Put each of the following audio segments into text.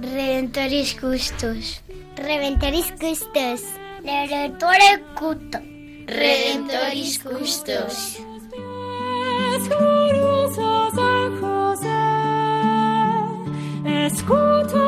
Redentoris Custos. Redentoris Custos. Redentore Cuto. Redentoris Custos. Glorioso San José, escucha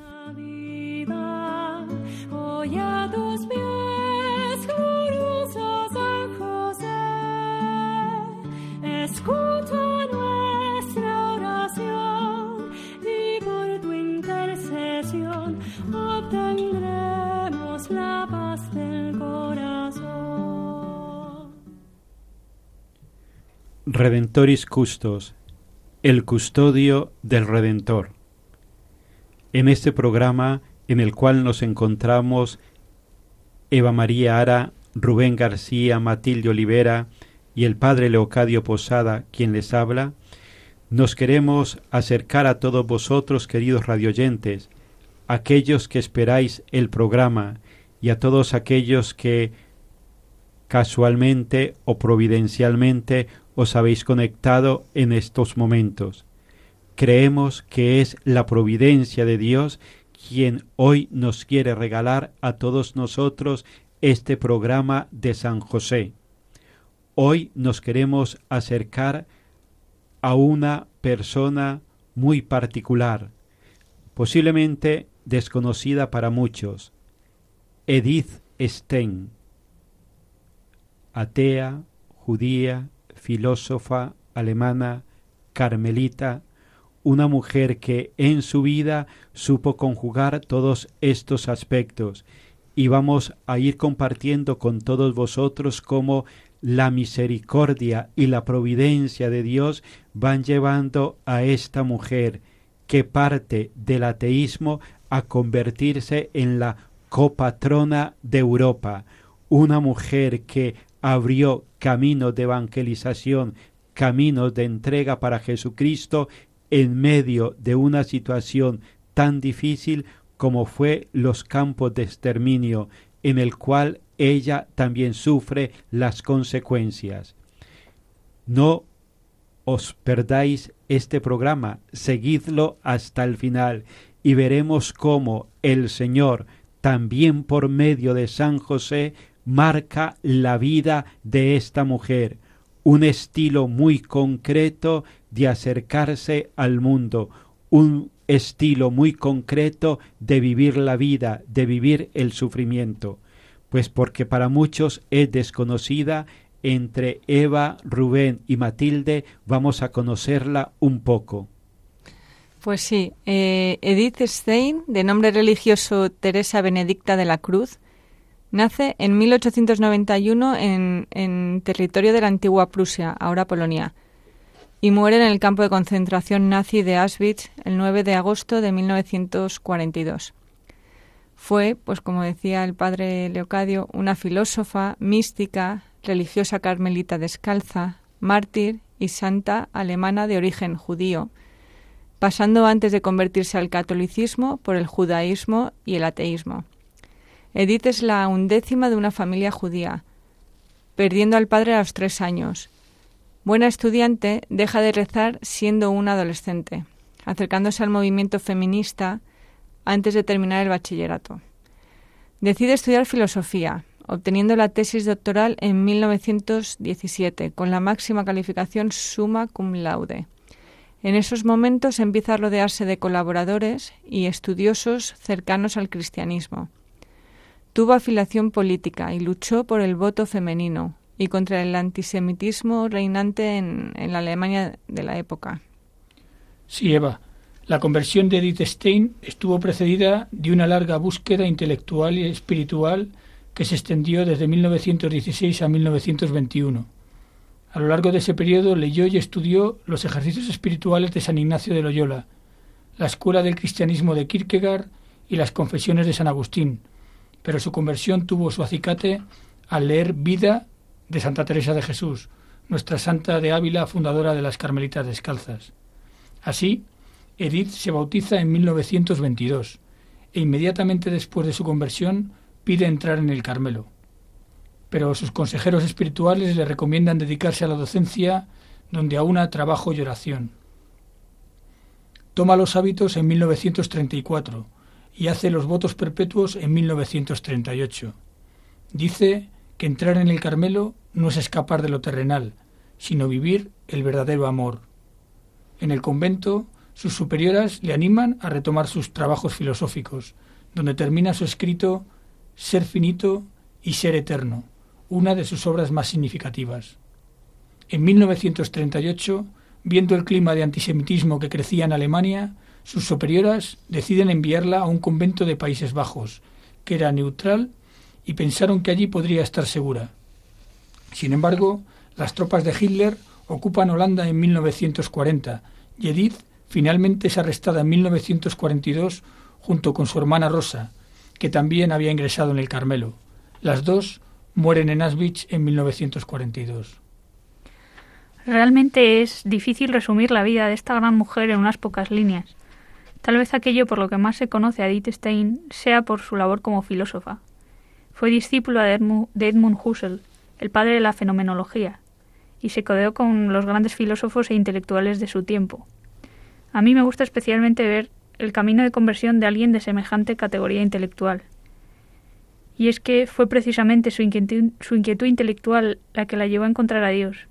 Obtendremos la paz del corazón. Redentoris Custos, el custodio del Redentor. En este programa en el cual nos encontramos Eva María Ara, Rubén García, Matilde Olivera y el Padre Leocadio Posada, quien les habla, nos queremos acercar a todos vosotros, queridos radioyentes, aquellos que esperáis el programa y a todos aquellos que casualmente o providencialmente os habéis conectado en estos momentos. Creemos que es la providencia de Dios quien hoy nos quiere regalar a todos nosotros este programa de San José. Hoy nos queremos acercar a una persona muy particular, posiblemente desconocida para muchos, Edith Stein, atea, judía, filósofa alemana, carmelita, una mujer que en su vida supo conjugar todos estos aspectos. Y vamos a ir compartiendo con todos vosotros cómo la misericordia y la providencia de Dios van llevando a esta mujer que parte del ateísmo a convertirse en la copatrona de Europa, una mujer que abrió caminos de evangelización, caminos de entrega para Jesucristo en medio de una situación tan difícil como fue los campos de exterminio, en el cual ella también sufre las consecuencias. No os perdáis este programa, seguidlo hasta el final y veremos cómo el Señor, también por medio de San José, marca la vida de esta mujer, un estilo muy concreto de acercarse al mundo, un estilo muy concreto de vivir la vida, de vivir el sufrimiento, pues porque para muchos es desconocida, entre Eva, Rubén y Matilde vamos a conocerla un poco. Pues sí, eh, Edith Stein, de nombre religioso Teresa Benedicta de la Cruz, nace en 1891 en, en territorio de la antigua Prusia, ahora Polonia, y muere en el campo de concentración nazi de Auschwitz el 9 de agosto de 1942. Fue, pues como decía el padre Leocadio, una filósofa, mística, religiosa carmelita descalza, mártir y santa alemana de origen judío, pasando antes de convertirse al catolicismo por el judaísmo y el ateísmo. Edith es la undécima de una familia judía, perdiendo al padre a los tres años. Buena estudiante, deja de rezar siendo una adolescente, acercándose al movimiento feminista antes de terminar el bachillerato. Decide estudiar filosofía, obteniendo la tesis doctoral en 1917 con la máxima calificación summa cum laude. En esos momentos empieza a rodearse de colaboradores y estudiosos cercanos al cristianismo. Tuvo afiliación política y luchó por el voto femenino y contra el antisemitismo reinante en, la Alemania de la época. Sí, Eva. La conversión de Edith Stein estuvo precedida de una larga búsqueda intelectual y espiritual que se extendió desde 1916 a 1921 a lo largo de ese periodo leyó y estudió los ejercicios espirituales de San Ignacio de Loyola, la escuela del cristianismo de Kierkegaard y las confesiones de San Agustín, pero su conversión tuvo su acicate al leer Vida de Santa Teresa de Jesús, nuestra santa de Ávila, fundadora de las Carmelitas Descalzas. Así, Edith se bautiza en 1922 e inmediatamente después de su conversión pide entrar en el Carmelo pero sus consejeros espirituales le recomiendan dedicarse a la docencia, donde aúna trabajo y oración. Toma los hábitos en 1934 y hace los votos perpetuos en 1938. Dice que entrar en el Carmelo no es escapar de lo terrenal, sino vivir el verdadero amor. En el convento, sus superioras le animan a retomar sus trabajos filosóficos, donde termina su escrito Ser finito y ser eterno, una de sus obras más significativas. En 1938, viendo el clima de antisemitismo que crecía en Alemania, sus superioras deciden enviarla a un convento de Países Bajos, que era neutral, y pensaron que allí podría estar segura. Sin embargo, las tropas de Hitler ocupan Holanda en 1940 y Edith finalmente es arrestada en 1942 junto con su hermana Rosa, que también había ingresado en el Carmelo. Las dos mueren en Auschwitz en 1942. Realmente es difícil resumir la vida de esta gran mujer en unas pocas líneas. Tal vez aquello por lo que más se conoce a Edith Stein sea por su labor como filósofa. Fue discípula de Edmund Husserl, el padre de la fenomenología, y se codeó con los grandes filósofos e intelectuales de su tiempo. A mí me gusta especialmente ver el camino de conversión de alguien de semejante categoría intelectual, y es que fue precisamente su inquietud, intelectual la que la llevó a encontrar a Dios.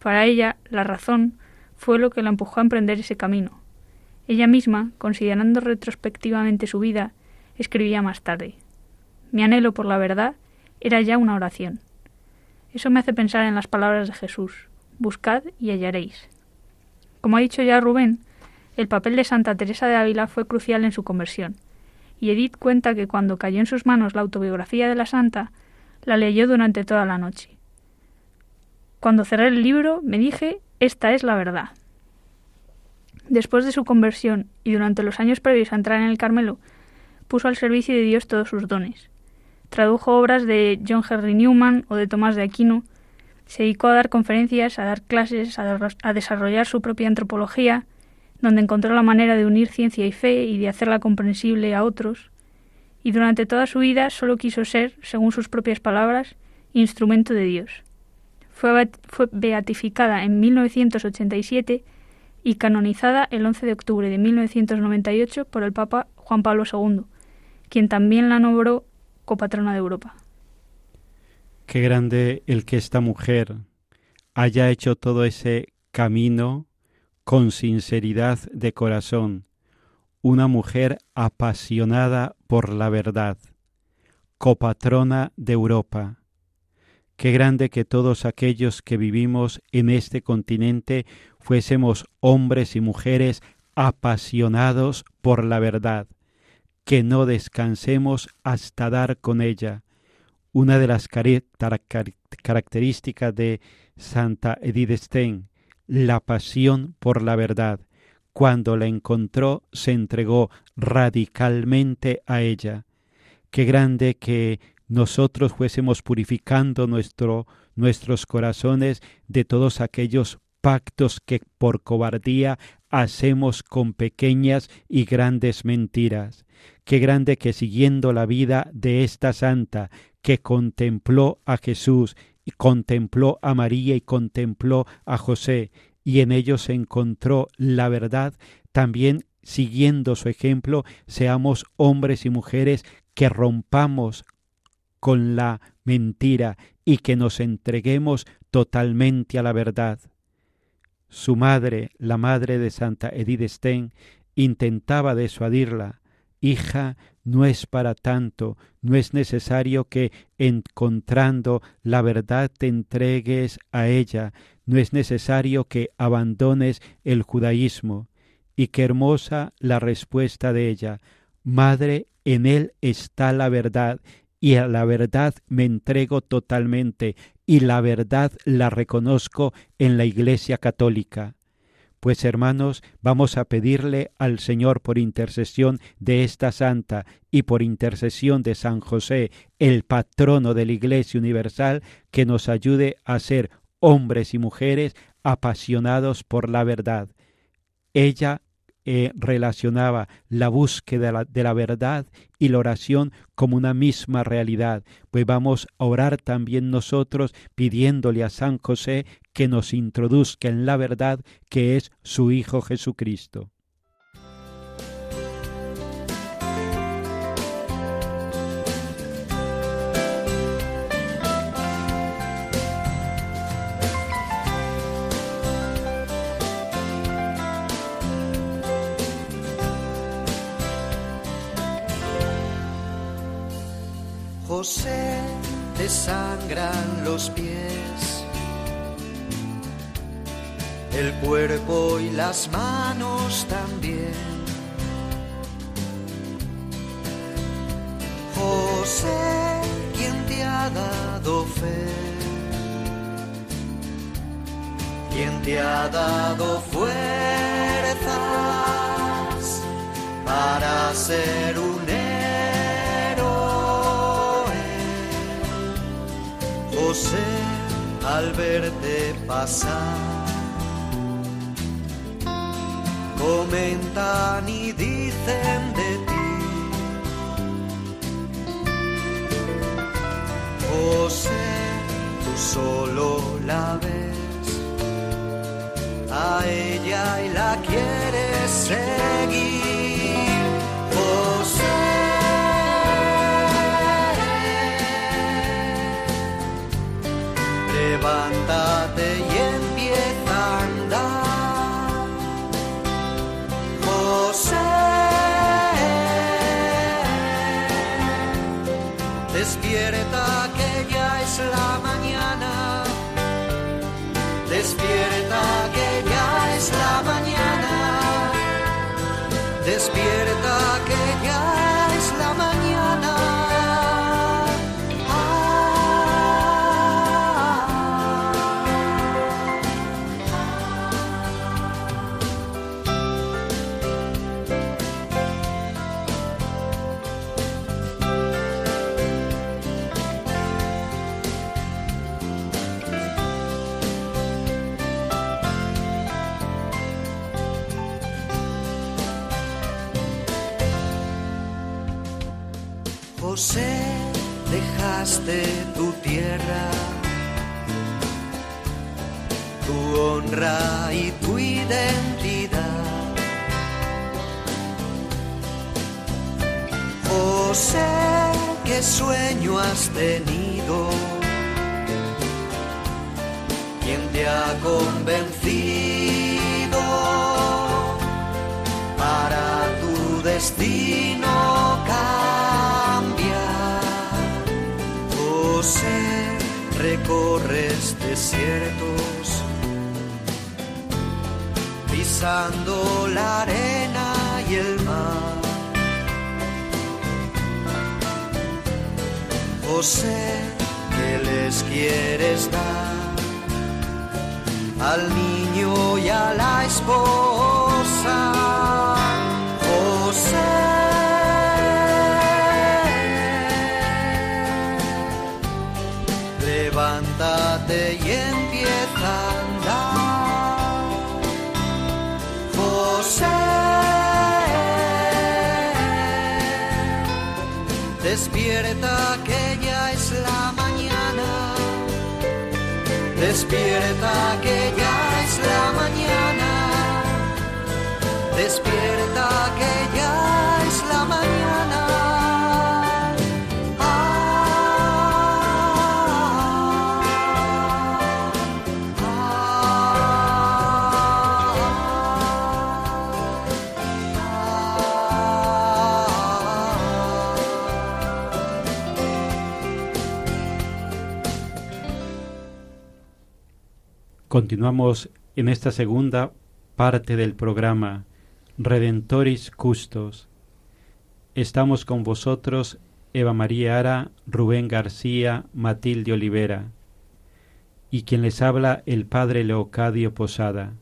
Para ella, la razón fue lo que la empujó a emprender ese camino. Ella misma, considerando retrospectivamente su vida, escribía más tarde Mi anhelo por la verdad era ya una oración. Eso me hace pensar en las palabras de Jesús Buscad y hallaréis. Como ha dicho ya Rubén, el papel de Santa Teresa de Ávila fue crucial en su conversión y Edith cuenta que cuando cayó en sus manos la autobiografía de la santa, la leyó durante toda la noche. Cuando cerré el libro me dije, esta es la verdad. Después de su conversión y durante los años previos a entrar en el Carmelo, puso al servicio de Dios todos sus dones. Tradujo obras de John Henry Newman o de Tomás de Aquino, se dedicó a dar conferencias, a dar clases, a, a desarrollar su propia antropología, donde encontró la manera de unir ciencia y fe y de hacerla comprensible a otros, y durante toda su vida solo quiso ser, según sus propias palabras, instrumento de Dios. Fue, beatificada en 1987 y canonizada el 11 de octubre de 1998 por el Papa Juan Pablo II, quien también la nombró copatrona de Europa. Qué grande el que esta mujer haya hecho todo ese camino con sinceridad de corazón, una mujer apasionada por la verdad, copatrona de Europa. Qué grande que todos aquellos que vivimos en este continente fuésemos hombres y mujeres apasionados por la verdad, que no descansemos hasta dar con ella. Una de las características de Santa Edith Stein la pasión por la verdad. Cuando la encontró, se entregó radicalmente a ella. Qué grande que nosotros fuésemos purificando nuestro, nuestros corazones de todos aquellos pactos que por cobardía hacemos con pequeñas y grandes mentiras. Qué grande que siguiendo la vida de esta santa que contempló a Jesús contempló a María y contempló a José, y en ellos encontró la verdad, también siguiendo su ejemplo, seamos hombres y mujeres que rompamos con la mentira y que nos entreguemos totalmente a la verdad. Su madre, la madre de Santa Edith Stein, intentaba disuadirla. Hija, no es para tanto, no es necesario que encontrando la verdad te entregues a ella, no es necesario que abandones el judaísmo. Y qué hermosa la respuesta de ella. Madre, en él está la verdad, y a la verdad me entrego totalmente, y la verdad la reconozco en la Iglesia Católica. Pues hermanos, vamos a pedirle al Señor por intercesión de esta santa y por intercesión de San José, el patrono de la Iglesia Universal, que nos ayude a ser hombres y mujeres apasionados por la verdad. Ella eh, relacionaba la búsqueda de la, de la, verdad y la oración como una misma realidad. Pues vamos a orar también nosotros pidiéndole a San José que nos introduzca en la verdad que es su Hijo Jesucristo. Sangran los pies, el cuerpo y las manos también. José, quien te ha dado fe, quien te ha dado fuerzas para ser un José, al verte pasar, comentan y dicen de ti. José, tú solo la ves, a ella y la quieres seguir. Levántate y empieza a andar. José, despierta honra y tu identidad. José, qué sueño has tenido, ¿quién te ha convencido para tu destino José, recorres desiertos, pisando la arena y el mar. José, ¿qué les quieres dar? Al niño y a la esposa. Despierta que ya Continuamos en esta segunda parte del programa Redentoris Custos. Estamos con vosotros Eva María Ara, Rubén García, Matilde Olivera y quien les habla el Padre Leocadio Posada.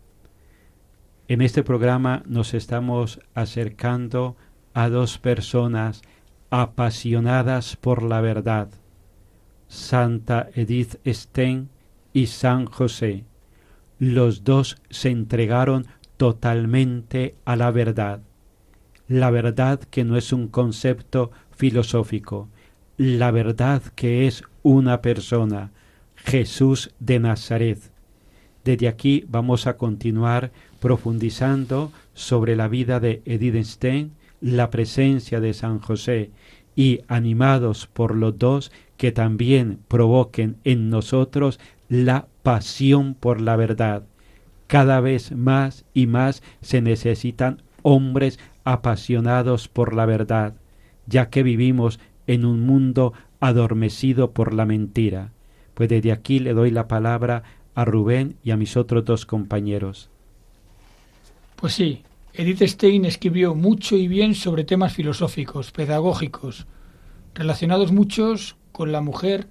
En este programa nos estamos acercando a dos personas apasionadas por la verdad, Santa Edith Stein y San José. Los dos se entregaron totalmente a la verdad. La verdad que no es un concepto filosófico, la verdad que es una persona, Jesús de Nazaret. Desde aquí vamos a continuar profundizando sobre la vida de Edith Stein, la presencia de San José y animados por los dos que también provoquen en nosotros la pasión por la verdad. Cada vez más y más se necesitan hombres apasionados por la verdad, ya que vivimos en un mundo adormecido por la mentira. Pues desde aquí le doy la palabra a Rubén y a mis otros dos compañeros. Pues sí, Edith Stein escribió mucho y bien sobre temas filosóficos, pedagógicos, relacionados muchos con la mujer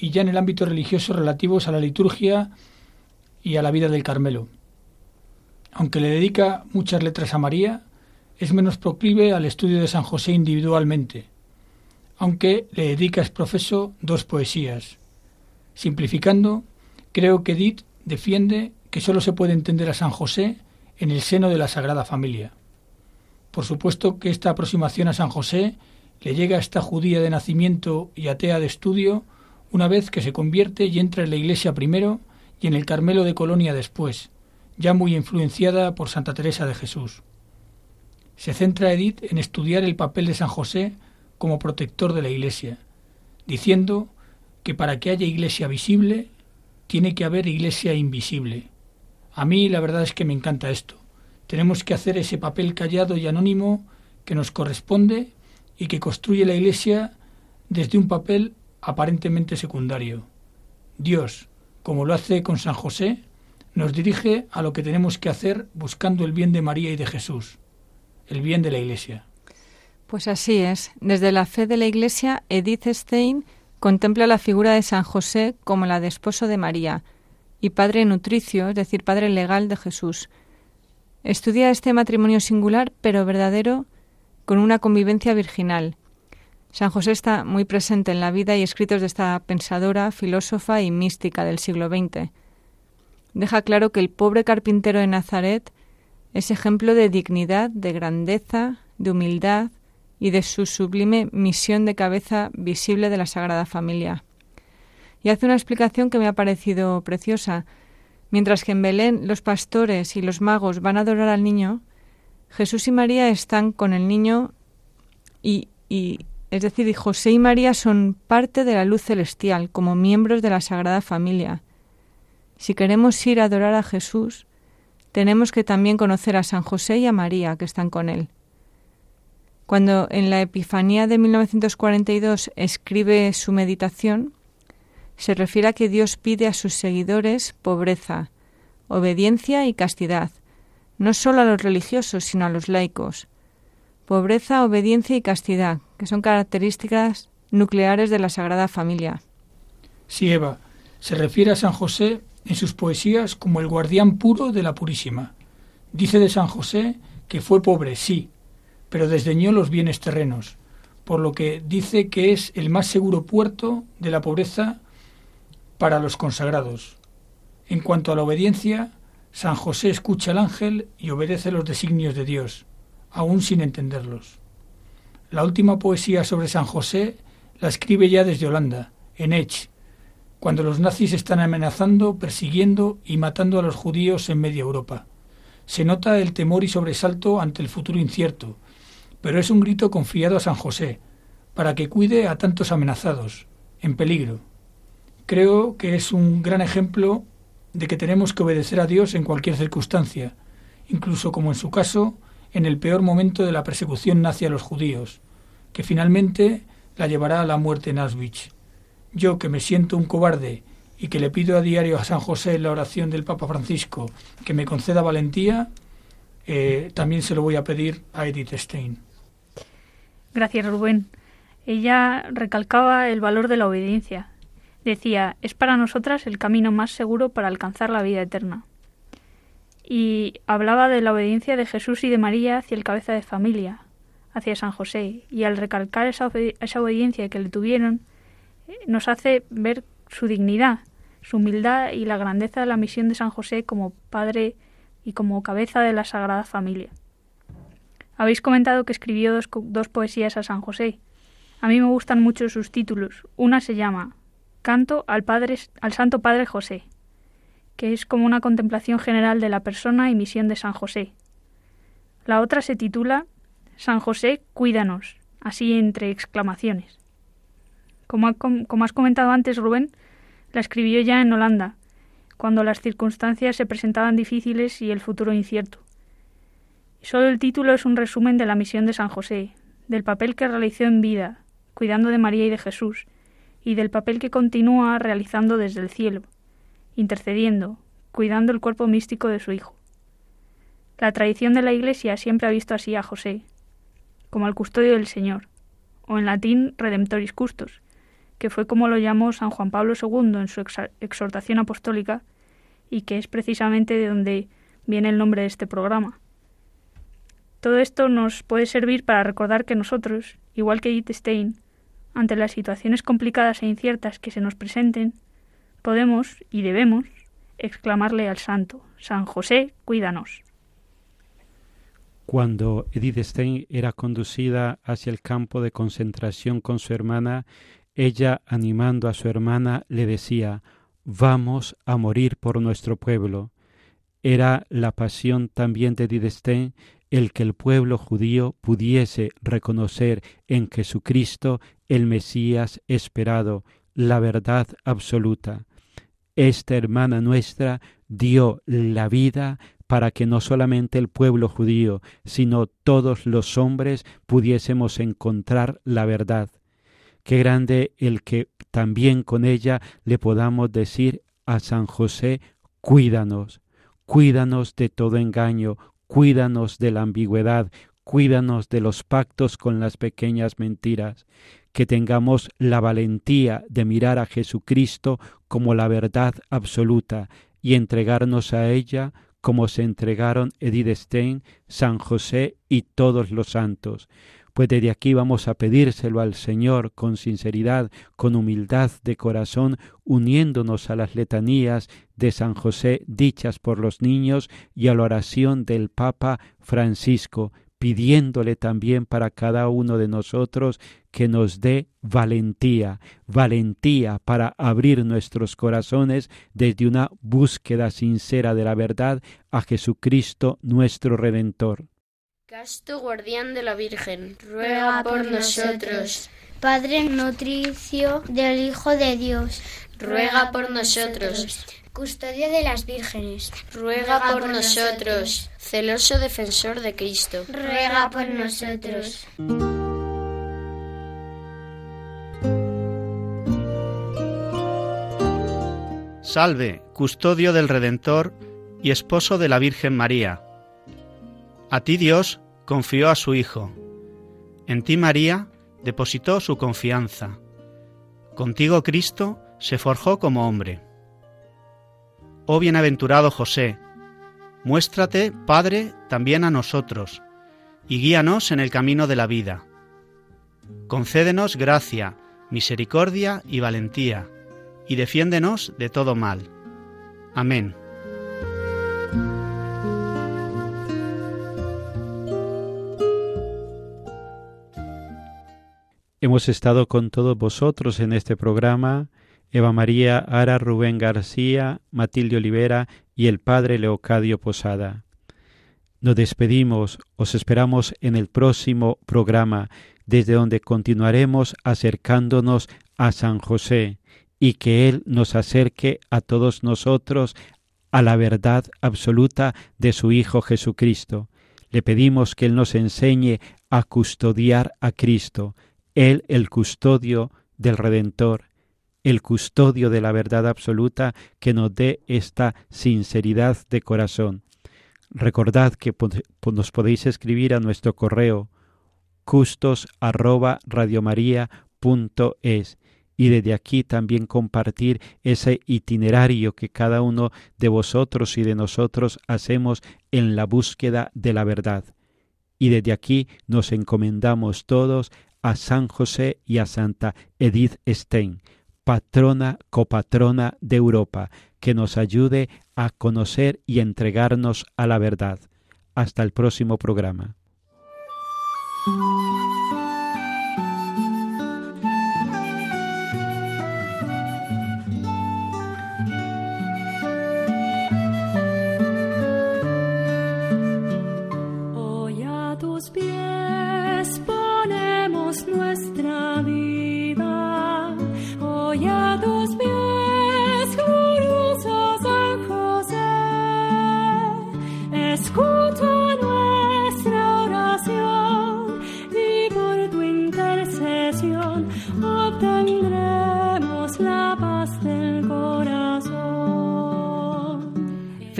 y ya en el ámbito religioso relativos a la liturgia y a la vida del Carmelo. Aunque le dedica muchas letras a María, es menos proclive al estudio de San José individualmente, aunque le dedica es profeso dos poesías. Simplificando, creo que Edith defiende que sólo se puede entender a San José en el seno de la Sagrada Familia. Por supuesto que esta aproximación a San José le llega a esta judía de nacimiento y atea de estudio una vez que se convierte y entra en la Iglesia primero y en el Carmelo de Colonia después, ya muy influenciada por Santa Teresa de Jesús. Se centra Edith en estudiar el papel de San José como protector de la Iglesia, diciendo que para que haya Iglesia visible, tiene que haber Iglesia invisible. A mí la verdad es que me encanta esto. Tenemos que hacer ese papel callado y anónimo que nos corresponde y que construye la Iglesia desde un papel aparentemente secundario. Dios, como lo hace con San José, nos dirige a lo que tenemos que hacer buscando el bien de María y de Jesús, el bien de la Iglesia. Pues así es. Desde la fe de la Iglesia, Edith Stein contempla la figura de San José como la de esposo de María y padre nutricio, es decir, padre legal de Jesús. Estudia este matrimonio singular, pero verdadero, con una convivencia virginal, San José está muy presente en la vida y escritos de esta pensadora, filósofa y mística del siglo XX. Deja claro que el pobre carpintero de Nazaret es ejemplo de dignidad, de grandeza, de humildad y de su sublime misión de cabeza visible de la Sagrada Familia. Y hace una explicación que me ha parecido preciosa. Mientras que en Belén los pastores y los magos van a adorar al niño, Jesús y María están con el niño y, y, es decir, José y María son parte de la luz celestial, como miembros de la Sagrada Familia. Si queremos ir a adorar a Jesús, tenemos que también conocer a San José y a María, que están con él. Cuando en la Epifanía de 1942 escribe su meditación, se refiere a que Dios pide a sus seguidores pobreza, obediencia y castidad, no solo a los religiosos, sino a los laicos, pobreza, obediencia y castidad, que son características nucleares de la Sagrada Familia. Sí, Eva, se refiere a San José en sus poesías como el guardián puro de la Purísima. Dice de San José que fue pobre, sí, pero desdeñó los bienes terrenos, por lo que dice que es el más seguro puerto de la pobreza para los consagrados. En cuanto a la obediencia, San José escucha al ángel y obedece los designios de Dios aún sin entenderlos. La última poesía sobre San José la escribe ya desde Holanda, en Ech, cuando los nazis están amenazando, persiguiendo y matando a los judíos en media Europa. Se nota el temor y sobresalto ante el futuro incierto, pero es un grito confiado a San José, para que cuide a tantos amenazados, en peligro. Creo que es un gran ejemplo de que tenemos que obedecer a Dios en cualquier circunstancia, incluso como en su caso en el peor momento de la persecución nazi a los judíos, que finalmente la llevará a la muerte en Auschwitz. Yo, que me siento un cobarde y que le pido a diario a San José en la oración del Papa Francisco que me conceda valentía, eh, también se lo voy a pedir a Edith Stein. Gracias, Rubén. Ella recalcaba el valor de la obediencia. Decía, es para nosotras el camino más seguro para alcanzar la vida eterna. Y hablaba de la obediencia de Jesús y de María hacia el cabeza de familia, hacia San José, y al recalcar esa, esa obediencia que le tuvieron, eh, nos hace ver su dignidad, su humildad y la grandeza de la misión de San José como padre y como cabeza de la Sagrada Familia. Habéis comentado que escribió dos, dos poesías a San José. A mí me gustan mucho sus títulos. Una se llama Canto al, padre, al Santo Padre José, que es como una contemplación general de la persona y misión de San José. La otra se titula San José, cuídanos, así entre exclamaciones. Como, como has comentado antes, Rubén, la escribió ya en Holanda, cuando las circunstancias se presentaban difíciles y el futuro incierto. Solo el título es un resumen de la misión de San José, del papel que realizó en vida, cuidando de María y de Jesús, y del papel que continúa realizando desde el cielo, intercediendo, cuidando el cuerpo místico de su Hijo. La tradición de la Iglesia siempre ha visto así a José, como al custodio del Señor, o en latín Redemptoris Custos, que fue como lo llamó San Juan Pablo II en su exhortación apostólica, y que es precisamente de donde viene el nombre de este programa. Todo esto nos puede servir para recordar que nosotros, igual que Edith Stein, ante las situaciones complicadas e inciertas que se nos presenten, podemos y debemos exclamarle al santo, San José, cuídanos. Cuando Edith Stein era conducida hacia el campo de concentración con su hermana, ella, animando a su hermana, le decía Vamos a morir por nuestro pueblo. Era la pasión también de Edith Stein el que el pueblo judío pudiese reconocer en Jesucristo el Mesías esperado, la verdad absoluta. Esta hermana nuestra dio la vida para que no solamente el pueblo judío, sino todos los hombres pudiésemos encontrar la verdad. Qué grande el que también con ella le podamos decir a San José, cuídanos, cuídanos de todo engaño, Cuídanos de la ambigüedad, cuídanos de los pactos con las pequeñas mentiras, que tengamos la valentía de mirar a Jesucristo como la verdad absoluta y entregarnos a ella como se entregaron Edith Stein, San José y todos los santos, pues desde aquí vamos a pedírselo al Señor con sinceridad, con humildad de corazón, uniéndonos a las letanías de San José dichas por los niños y a la oración del Papa Francisco, pidiéndole también para cada uno de nosotros que nos dé valentía, valentía para abrir nuestros corazones desde una búsqueda sincera de la verdad a Jesucristo nuestro Redentor. Casto guardián de la Virgen, ruega por nosotros. Padre nutricio del Hijo de Dios, ruega por nosotros. Custodio de las vírgenes, ruega por nosotros. Celoso defensor de Cristo, ruega por nosotros. Salve, custodio del Redentor y esposo de la Virgen María. A ti Dios confió a su Hijo. En ti María depositó su confianza. Contigo Cristo se forjó como hombre. Oh bienaventurado José, muéstrate, Padre, también a nosotros, y guíanos en el camino de la vida. Concédenos gracia, misericordia y valentía, y defiéndenos de todo mal. Amén. Hemos estado con todos vosotros en este programa, Eva María Ara Rubén García, Matilde Olivera y el Padre Leocadio Posada. Nos despedimos, os esperamos en el próximo programa, desde donde continuaremos acercándonos a San José y que Él nos acerque a todos nosotros a la verdad absoluta de su Hijo Jesucristo. Le pedimos que Él nos enseñe a custodiar a Cristo, él el custodio del Redentor, el custodio de la verdad absoluta, que nos dé esta sinceridad de corazón. Recordad que nos podéis escribir a nuestro correo custos arroba y desde aquí también compartir ese itinerario que cada uno de vosotros y de nosotros hacemos en la búsqueda de la verdad. Y desde aquí nos encomendamos todos a San José y a Santa Edith Stein, patrona, copatrona de Europa, que nos ayude a conocer y entregarnos a la verdad. Hasta el próximo programa.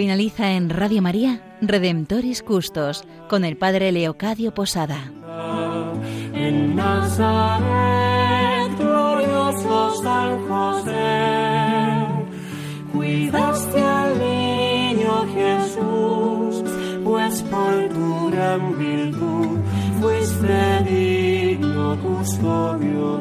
Finaliza en Radio María Redemptoris Custos con el Padre Leocadio Posada. En Nazaret, glorioso San José, cuidaste al niño Jesús, pues por tu gran virtud fuiste digno custodio